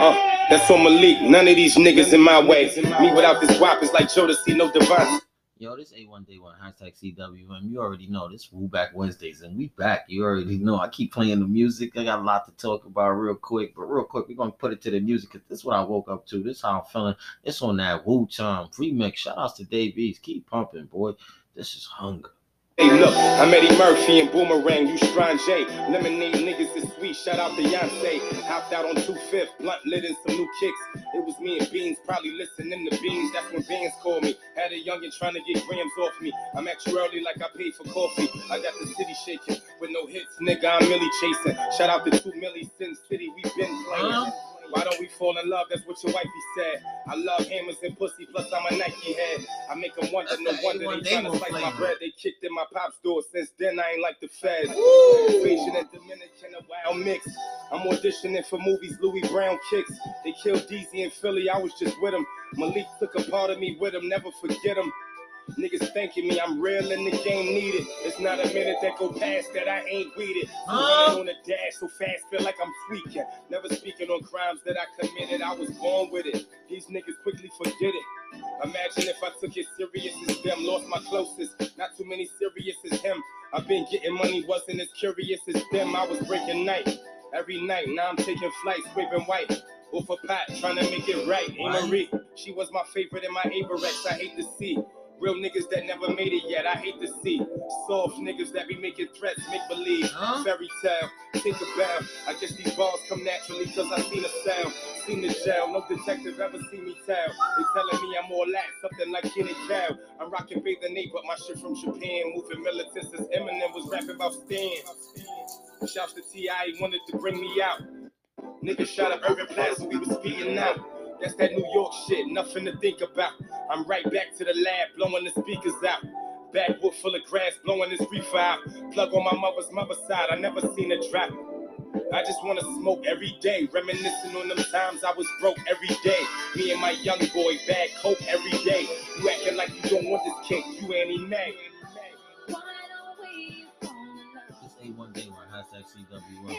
Uh, that's on Malik. None of these niggas in my way. Me without this wop is like Jodeci, no device. Yo, this A1 Day One hashtag CWM. You already know this Woo Back Wednesdays, and we back. You already know. I keep playing the music. I got a lot to talk about real quick, but real quick, we're gonna put it to the music because this is what I woke up to. This is how I'm feeling. It's on that Wu Time remix. Shout outs to Dave East. Keep pumping, boy. This is hunger. Hey, look, I'm Eddie Murphy and Boomerang, you Strange. Lemonade niggas is sweet, shout out to Beyonce. Hopped out on 2 blunt lit and some new kicks. It was me and Beans, probably listening to Beans. That's when Beans called me. Had a youngin' trying to get grams off me. I'm you early like I paid for coffee. I got the city shaking with no hits, nigga. I'm Millie chasing. Shout out to two Millie Sin City, we been playing. Why don't we fall in love? That's what your wifey said. I love hammers and pussy, plus I'm a Nike head. I make them wonder, no wonder they A1 trying to slice my bread. They kicked in my pop's door. Since then, I ain't like the feds. Asian and Dominican, a wild mix. I'm auditioning for movies Louis Brown kicks. They killed DZ in Philly, I was just with him. Malik took a part of me with him, never forget him. Niggas thanking me, I'm real and the game needed. It's not a minute that go past that I ain't weeded. Huh? on the dash so fast, feel like I'm tweaking. Never speaking on crimes that I committed, I was born with it. These niggas quickly forget it. Imagine if I took it serious as them, lost my closest. Not too many serious as him. I've been getting money, wasn't as curious as them. I was breaking night every night. Now I'm taking flights, scraping white. Off a pot, trying to make it right. Ain't Marie, she was my favorite in my Avirex. I hate to see. Real niggas that never made it yet, I hate to see. Soft niggas that be making threats, make believe. Huh? Fairy tale, think about. I guess these balls come naturally cause I seen a sound. Seen the jail, no detective ever seen me tell. They telling me I'm all that, something like Kenny Cow. I'm rocking Bathe the Nate, but my shit from Japan. Moving militant since Eminem was rapping about Stan. Shouts to T.I., he wanted to bring me out. Niggas shot up Urban Plaza, we was speeding out. That's that New York shit, nothing to think about. I'm right back to the lab, blowing the speakers out. Backwood full of grass, blowing this reefer out. Plug on my mother's mother's side, I never seen a drop. I just wanna smoke every day, reminiscing on them times I was broke every day. Me and my young boy, bag coke every day. You acting like you don't want this cake, you Annie Mae. This A1 Day One hashtag CWM.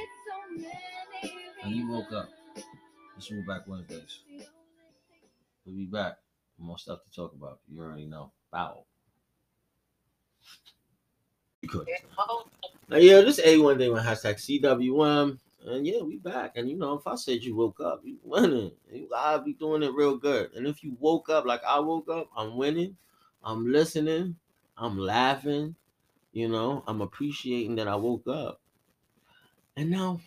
And you woke up. This Woo Back Wednesdays. We'll be back. More stuff to talk about. You already know. Bow. You could. Now, yeah, this A1 Day One hashtag CWM. And yeah, we back. And you know, if I said you woke up, you winning. Gotta be doing it real good. And if you woke up like I woke up, I'm winning. I'm listening. I'm laughing. You know, I'm appreciating that I woke up. And now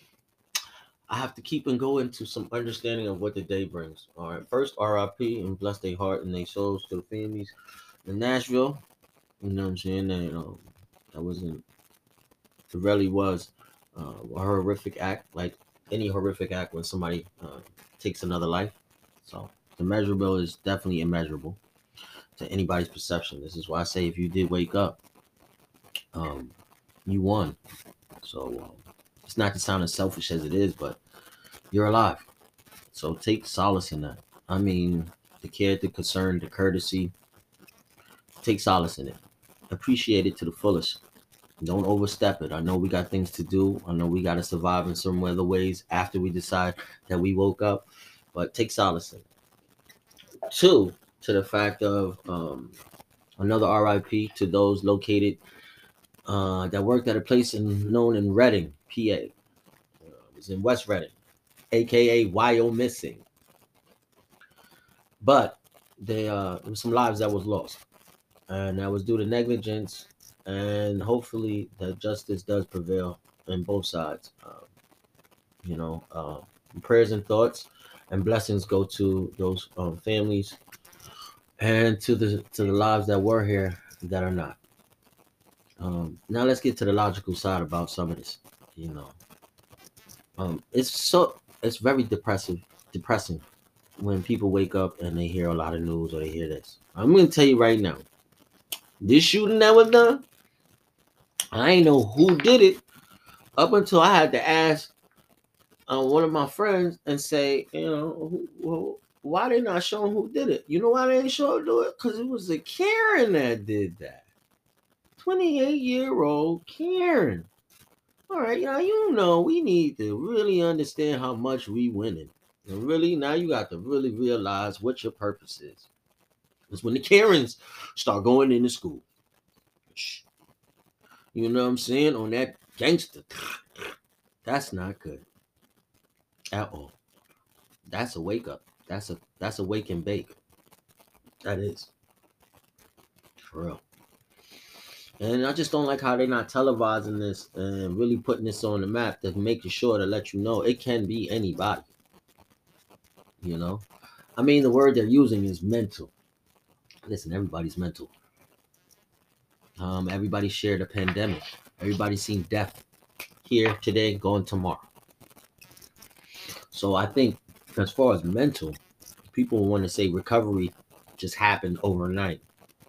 I have to keep and go into some understanding of what the day brings. All right. First, RIP and bless their heart and their souls to the families in Nashville. You know what I'm saying? That, um, that wasn't, it really was uh, a horrific act, like any horrific act when somebody uh, takes another life. So the measurable is definitely immeasurable to anybody's perception. This is why I say if you did wake up, um, you won. So um, it's not to sound as selfish as it is, but you're alive. So take solace in that. I mean, the care, the concern, the courtesy. Take solace in it. Appreciate it to the fullest. Don't overstep it. I know we got things to do. I know we got to survive in some other ways after we decide that we woke up, but take solace in it. Two, to the fact of um, another RIP to those located uh, that worked at a place in, known in Reading, PA. Uh, it was in West Reading, aka Wyomissing. But they uh, there was some lives that was lost, and that was due to negligence. And hopefully, that justice does prevail on both sides. Um, you know, uh, prayers and thoughts and blessings go to those um, families and to the to the lives that were here that are not. Um, now let's get to the logical side about some of this. You know, um, it's so it's very depressive, depressing when people wake up and they hear a lot of news or they hear this. I'm gonna tell you right now, this shooting that was done, I ain't know who did it up until I had to ask uh, one of my friends and say, you know, who, who, why they not showing who did it? You know why they ain't showing do it? Because it was a Karen that did that. 28 year old Karen. All right, now you know we need to really understand how much we winning. And really, now you got to really realize what your purpose is. It's when the Karens start going into school. You know what I'm saying? On that gangster. That's not good. At all. That's a wake up. That's a that's a wake and bake. That is. For real. And I just don't like how they're not televising this and really putting this on the map to making sure to let you know it can be anybody. You know? I mean, the word they're using is mental. Listen, everybody's mental. Um, everybody shared a pandemic. Everybody's seen death here today, going tomorrow. So I think as far as mental, people want to say recovery just happened overnight.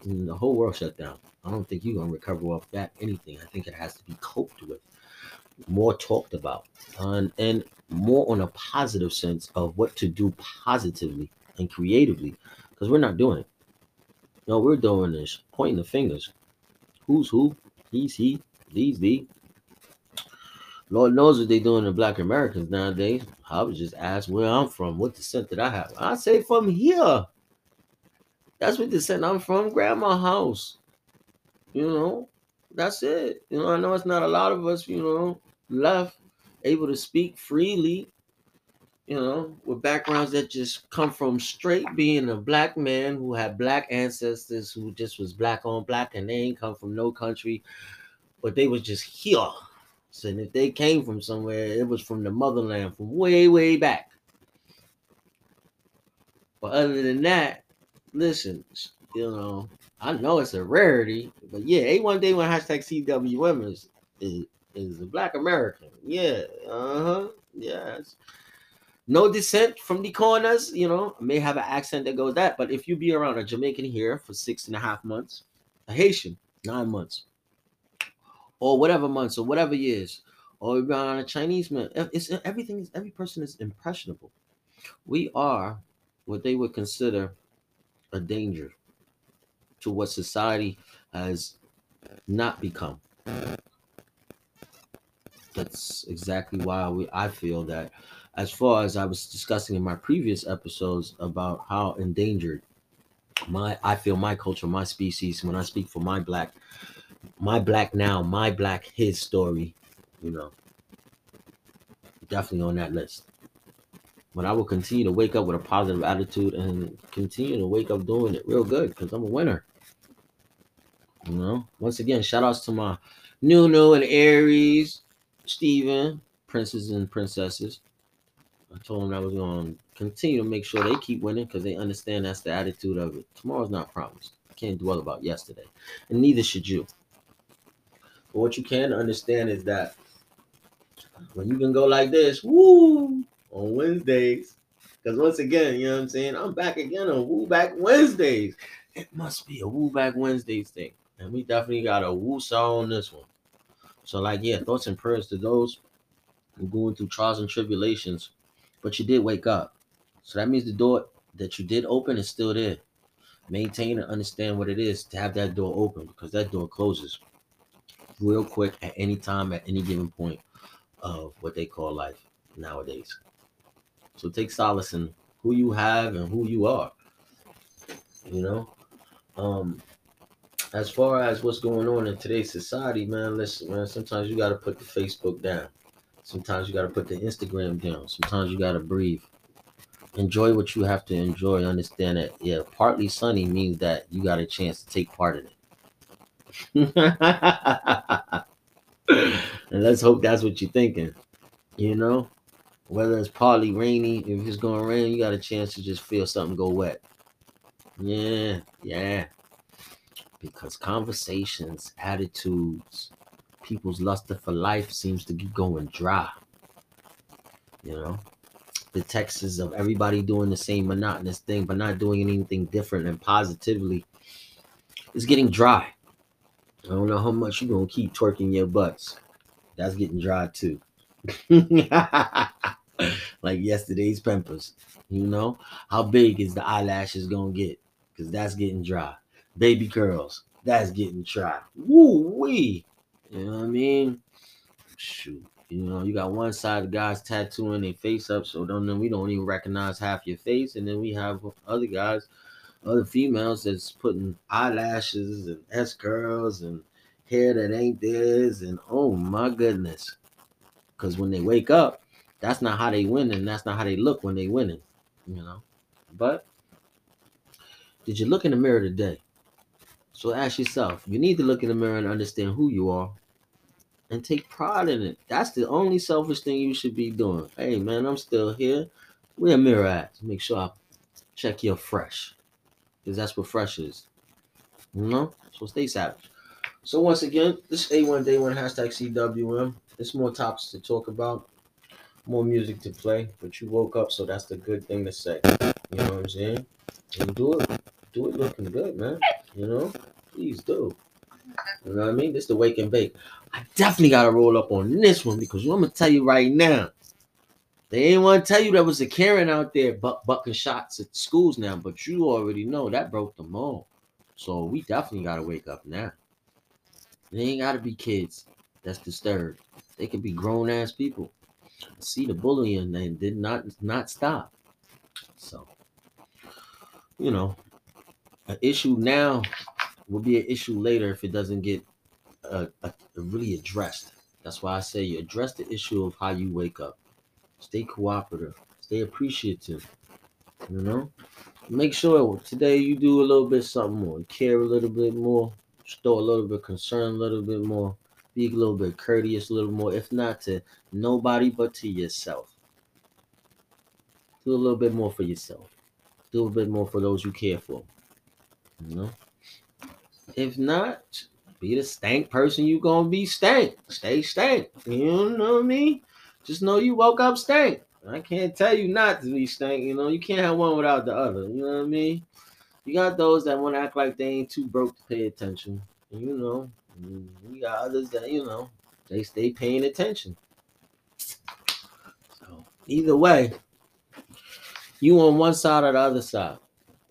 And the whole world shut down. I don't think you're gonna recover off that anything. I think it has to be coped with, more talked about, and, and more on a positive sense of what to do positively and creatively, because we're not doing it. No, we're doing this pointing the fingers. Who's who? He's he. These these. Lord knows what they're doing to black Americans nowadays. I was just asked where I'm from, what descent did I have? I say from here. That's what descent I'm from, grandma house. You know, that's it. You know, I know it's not a lot of us, you know, left able to speak freely, you know, with backgrounds that just come from straight being a black man who had black ancestors who just was black on black and they ain't come from no country, but they was just here. So if they came from somewhere, it was from the motherland from way, way back. But other than that, listen, you know, I know it's a rarity, but yeah, A1 Day One hashtag CWM is, is is a black American. Yeah, uh-huh. Yes. No descent from the corners, you know, may have an accent that goes that, but if you be around a Jamaican here for six and a half months, a Haitian, nine months, or whatever months, or whatever years, or around a Chinese man, it's everything is every person is impressionable. We are what they would consider a danger to what society has not become. That's exactly why we, I feel that, as far as I was discussing in my previous episodes about how endangered my I feel my culture, my species, when I speak for my black, my black now, my black his story, you know, definitely on that list. But I will continue to wake up with a positive attitude and continue to wake up doing it real good because I'm a winner. You know, once again, shout outs to my Nunu and Aries, Steven, princes and princesses. I told them I was going to continue to make sure they keep winning because they understand that's the attitude of it. Tomorrow's not promised. I can't dwell about yesterday, and neither should you. But what you can understand is that when you can go like this, woo, on Wednesdays, because once again, you know what I'm saying? I'm back again on Woo Back Wednesdays. It must be a Woo Back Wednesdays thing. And we definitely got a woo saw on this one. So, like, yeah, thoughts and prayers to those who going through trials and tribulations, but you did wake up. So that means the door that you did open is still there. Maintain and understand what it is to have that door open because that door closes real quick at any time, at any given point of what they call life nowadays. So take solace in who you have and who you are. You know, um, as far as what's going on in today's society, man, listen, man, sometimes you got to put the Facebook down. Sometimes you got to put the Instagram down. Sometimes you got to breathe. Enjoy what you have to enjoy. Understand that, yeah, partly sunny means that you got a chance to take part in it. and let's hope that's what you're thinking. You know, whether it's partly rainy, if it's going to rain, you got a chance to just feel something go wet. Yeah, yeah because conversations, attitudes, people's luster for life seems to be going dry. You know, the texts of everybody doing the same monotonous thing, but not doing anything different and positively is getting dry. I don't know how much you're gonna keep twerking your butts. That's getting dry too. like yesterday's pampers. You know, how big is the eyelashes gonna get? Because that's getting dry baby curls. That's getting tried. Woo wee. You know what I mean? Shoot. You know, you got one side of guys tattooing their face up, so don't we don't even recognize half your face, and then we have other guys, other females that's putting eyelashes and S curls and hair that ain't theirs, and oh my goodness, because when they wake up, that's not how they win, and that's not how they look when they winning, you know. But did you look in the mirror today? So ask yourself. You need to look in the mirror and understand who you are, and take pride in it. That's the only selfish thing you should be doing. Hey man, I'm still here. Where a mirror at? Make sure I check your fresh, because that's what fresh is. You know. So stay savage. So once again, this is A1 Day One hashtag CWM. There's more topics to talk about, more music to play. But you woke up, so that's the good thing to say. You know what I'm saying? And do it, do it looking good, man. You know, please do. You know what I mean? This the wake and bake. I definitely gotta roll up on this one because I'm gonna tell you right now. They ain't want to tell you there was a Karen out there buck, bucking shots at schools now, but you already know that broke them all. So we definitely gotta wake up now. They ain't gotta be kids that's disturbed. They could be grown ass people. See the bullying and did not not stop. So you know, an issue now will be an issue later if it doesn't get uh, uh, really addressed. That's why I say you address the issue of how you wake up. Stay cooperative. Stay appreciative. You know, make sure today you do a little bit something more, care a little bit more, show a little bit concern, a little bit more, be a little bit courteous, a little more, if not to nobody but to yourself. Do a little bit more for yourself. Do a bit more for those you care for. You know? If not, be the stank person you gonna be stank. Stay stank. You know what I mean? Just know you woke up stank. I can't tell you not to be stank. You know, you can't have one without the other. You know what I mean? You got those that want to act like they ain't too broke to pay attention. You know, we got others that you know they stay paying attention. So either way, you on one side or the other side.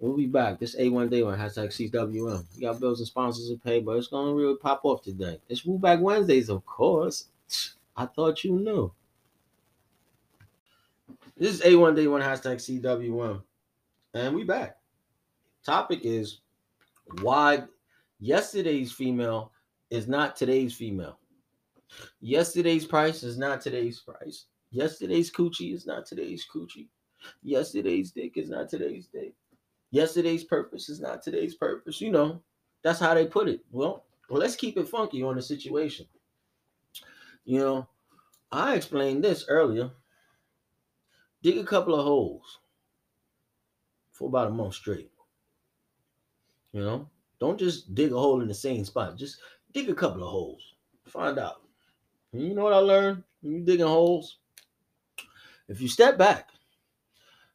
We'll be back. This A1 Day One hashtag CWM. We got bills and sponsors to pay, but it's gonna really pop off today. It's Woo Back Wednesdays, of course. I thought you knew. This is A1 Day One hashtag CWM, and we back. Topic is why yesterday's female is not today's female. Yesterday's price is not today's price. Yesterday's coochie is not today's coochie. Yesterday's dick is not today's dick. Yesterday's purpose is not today's purpose. You know, that's how they put it. Well, well, let's keep it funky on the situation. You know, I explained this earlier. Dig a couple of holes for about a month straight. You know, don't just dig a hole in the same spot. Just dig a couple of holes. Find out. You know what I learned when you digging holes? If you step back,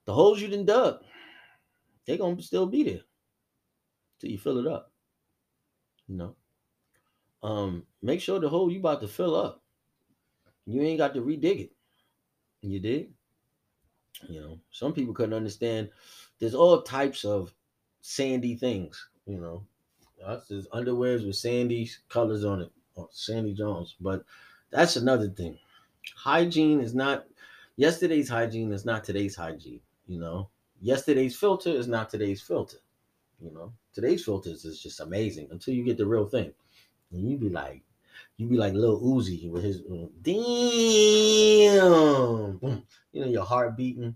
the holes you didn't dug, they're gonna still be there till you fill it up. You know. Um, make sure the hole you about to fill up, you ain't got to redig it. You dig? You know, some people couldn't understand. There's all types of sandy things. You know, his underwears with Sandy's colors on it, Sandy Jones. But that's another thing. Hygiene is not yesterday's hygiene is not today's hygiene. You know, yesterday's filter is not today's filter. You know, today's filters is just amazing until you get the real thing, and you be like, you be like little Uzi with his damn, you know, your heart beating.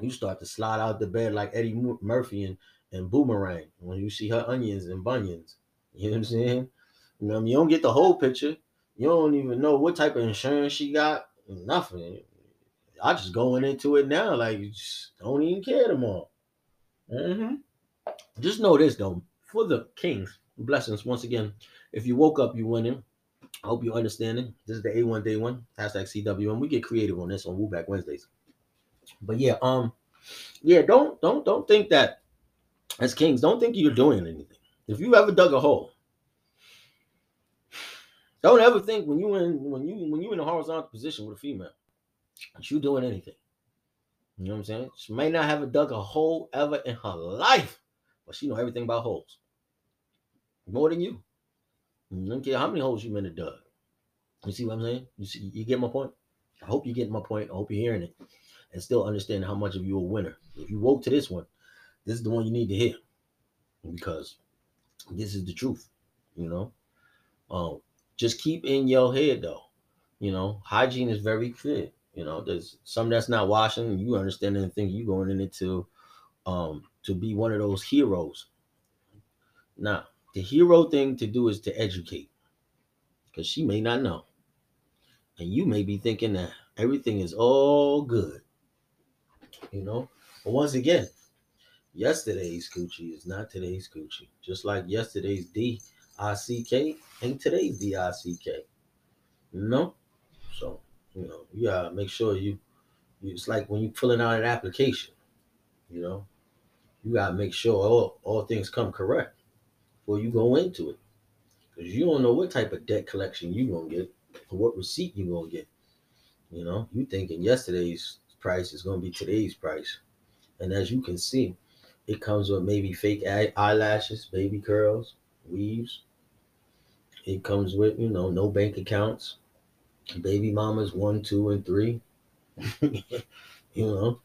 You start to slide out the bed like Eddie Murphy and, and Boomerang when you see her onions and bunions. You know what I'm saying? You know, you don't get the whole picture. You don't even know what type of insurance she got. Nothing. I just going into it now, like you just don't even care tomorrow. Mm-hmm. Just know this though, for the Kings, blessings once again. If you woke up, you winning. I hope you're understanding. This is the A1 Day One hashtag CWM. We get creative on this on Woo Back Wednesdays. But yeah, um, yeah, don't don't don't think that as Kings, don't think you're doing anything. If you ever dug a hole, don't ever think when you in when you when you in a horizontal position with a female that you doing anything. You know what I'm saying? She may not have dug a hole ever in her life, but she know everything about holes. More than you. Don't care how many holes you been to dug. You see what I'm saying? You see, you get my point. I hope you get my point. I hope you're hearing it, and still understand how much of you a winner. If you woke to this one, this is the one you need to hear, because this is the truth. You know, um, just keep in your head though. You know, hygiene is very clear. You know, there's some that's not washing. You understand and think you going in it to, um, to be one of those heroes. Now, the hero thing to do is to educate, because she may not know, and you may be thinking that everything is all good. You know, but once again, yesterday's coochie is not today's coochie. Just like yesterday's D I C K ain't today's D I C K. You know, so you know, you gotta make sure you, you it's like when you filling out an application, you know, you gotta make sure all, all things come correct before you go into it. Because you don't know what type of debt collection you gonna get or what receipt you gonna get. You know, you thinking yesterday's price is gonna be today's price. And as you can see, it comes with maybe fake eyelashes, baby curls, weaves. It comes with, you know, no bank accounts, baby mamas one, two, and three. you know,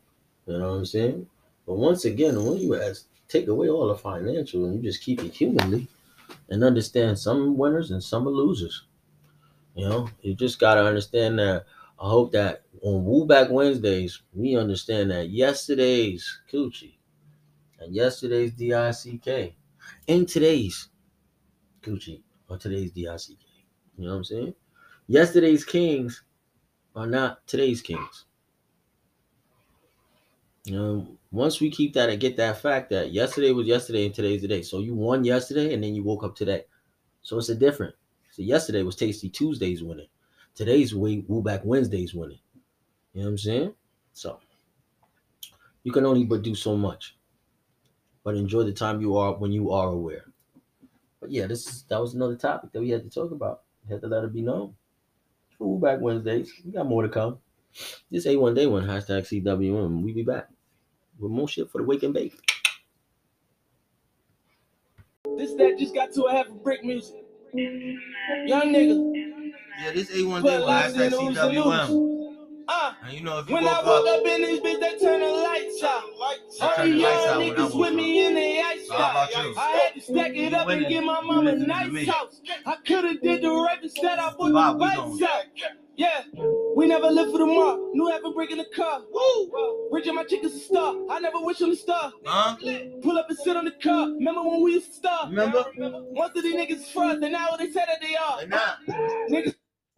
you know what I'm saying? But once again, when you ask, take away all the financial and you just keep it humanly and understand some winners and some are losers. You know, you just gotta understand that. I hope that on Woo Back Wednesdays, we understand that yesterday's coochie and yesterday's DICK and today's Gucci or today's DICK. You know what I'm saying? Yesterday's kings are not today's kings. You know, once we keep that and get that fact that yesterday was yesterday and today's the day. So you won yesterday and then you woke up today. So it's a different. So yesterday was Tasty Tuesdays winning. Today's way Woo Back Wednesdays winning. You know what I'm saying? So you can only but do so much. But enjoy the time you are when you are aware. But yeah, this is that was another topic that we had to talk about. We had to let it be known. Woo Back Wednesdays. We got more to come. This A1 Day One hashtag CWM. We be back with more shit for the wake and bake. This that just got to a half a brick music. Young nigga. Yeah, this A1 Day One hashtag CWM. And you know if you when woke I woke up, up in this bitch, they turn the lights out. They All turn the the young I niggas with me in the ice So how? I had to stack it up and get my You mama a listening to me. nice house. I coulda did the right instead. I put Bob, the we lights out. Yeah, we never live for the mark. New have a brick in the car. Woo! Rich and my chick is a star. I never wish on a star. Huh? Pull up and sit on the car. Remember when we used to star? Remember? Once of these niggas is front, and now they say that they are. They not. Niggas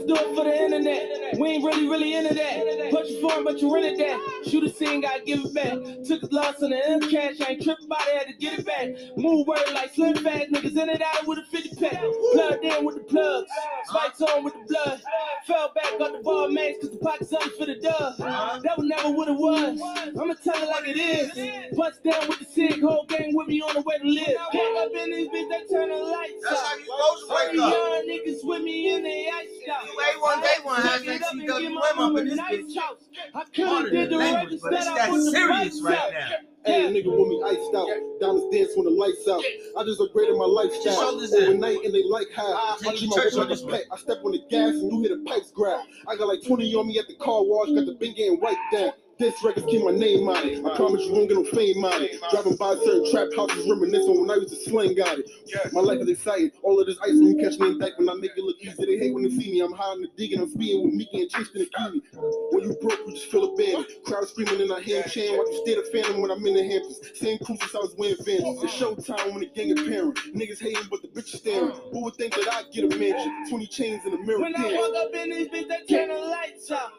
do it for the internet. We ain't really, really into that. Put you for it, but you rented that. Shoot a scene, gotta give it back. Took a loss on the M cash, I ain't tripping about it, had to get it back. Move word like slim fast, niggas in and out with a 50 pack. Plugged in with the plugs, spikes on with the blood. Fell back, got the ball max, cause the pockets on for the dub. That was never what it was. I'ma tell it like it is. Bust down with the sig, whole gang with me on the way to live. Walk up in this bitch, they turn the lights That's out. how you supposed to wake up. The. You A1 Day One hashtag CWM up in this bitch. I coulda Pardon did the the right language, but it's that I the serious right now. Hey, nigga want me iced out. Diamonds dance when the lights out. I just upgraded my lifestyle. Overnight and they like how. Ah, I keep my whip on this pet. I step on the gas and you hear the pipes grab. I got like 20 on me at the car wash. Got the bin getting wiped down. This records keep my name on it. I promise you won't get no fame on it. Driving by certain trap houses reminiscing when I used to sling got it. My life is exciting. All of this ice when you catch me in back when I make it look easy. They hate when they see me. I'm high in the digging. I'm speeding with Mickey and Tristan and Keely. When you broke, you just feel abandoned. Crowd screaming in our hand chain while you stare the phantom when I'm in the Hamptons. Same crew since I was wearing Vans. It's showtime when the gang apparent. Niggas hating but the bitch is staring. Who would think that I'd get a mansion? 20 chains in a mirror. When I Damn. walk up in this bitch, they turn the lights out.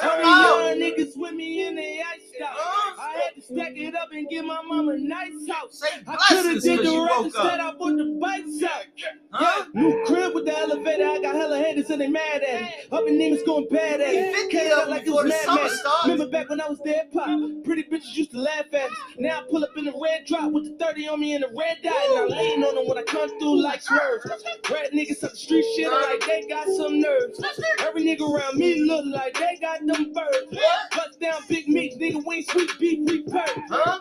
Turn All it young niggas with me in the out. I had to stack it up and give my mama a nice house. I coulda did because the right instead. I put the bikes out. Huh? New crib with the elevator. I got hella haters and they mad at me. Up in Neiman's going bad at me. Came up out like it's the Mad summer Max. Remember back when I was there, pop? Pretty bitches used to laugh at me. Now I pull up in the red drop with the 30 on me and the red dot. And I lean on them when I come through like swerves. Red niggas up the street shit like they got some nerves. Every nigga around me look like they got them birds. Bust down big meat, nigga, we ain't sweet beef, we perk. Huh?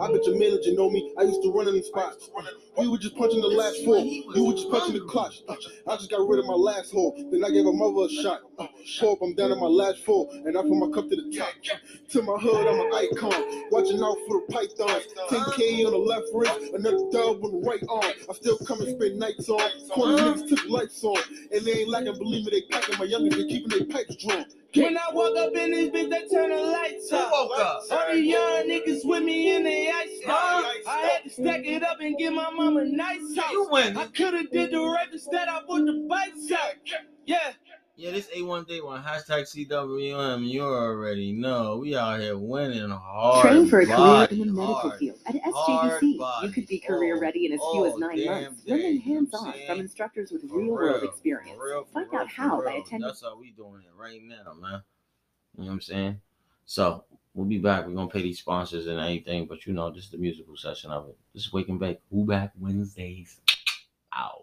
Yeah, I bet your manager know me. I used to run in the spots. We were just punching the last four. You were just punching the clutch. I just got rid of my last hole. Then I gave a mother a shot. Show up, I'm down to my last four. And I put my cup to the top. To my hood, I'm an icon. Watching out for the pythons. 10K on the left wrist. Another dub on the right arm. I still come and spend nights on. Corner niggas took lights on. And they ain't lacking, believe me, they packing. My youngest, they keeping their pipes drawn. When I walk up in this bitch, they turn the lights off. woke up? All the young niggas with me in the ice Huh? I had to stack it up and get my mama a nice house. You win. I coulda did the rape instead. I put the bikes out. Yeah. Yeah, this A1 Day One hashtag CWM. You already know we out here winning hard. Train for a career in the medical hard. field. At hard SJVC, you could be career all- ready in as few as nine oh, months. day, Learn you know what I'm hands on from instructors with For real world real, experience. for real, for Find real, out for how by attending. That's how we doing it right now, man. You know what I'm saying? So we'll be back. We're gonna pay these sponsors and anything, but you know, this is the musical session of it. This is Wake and Bake. Woo Back Wednesdays? Ow.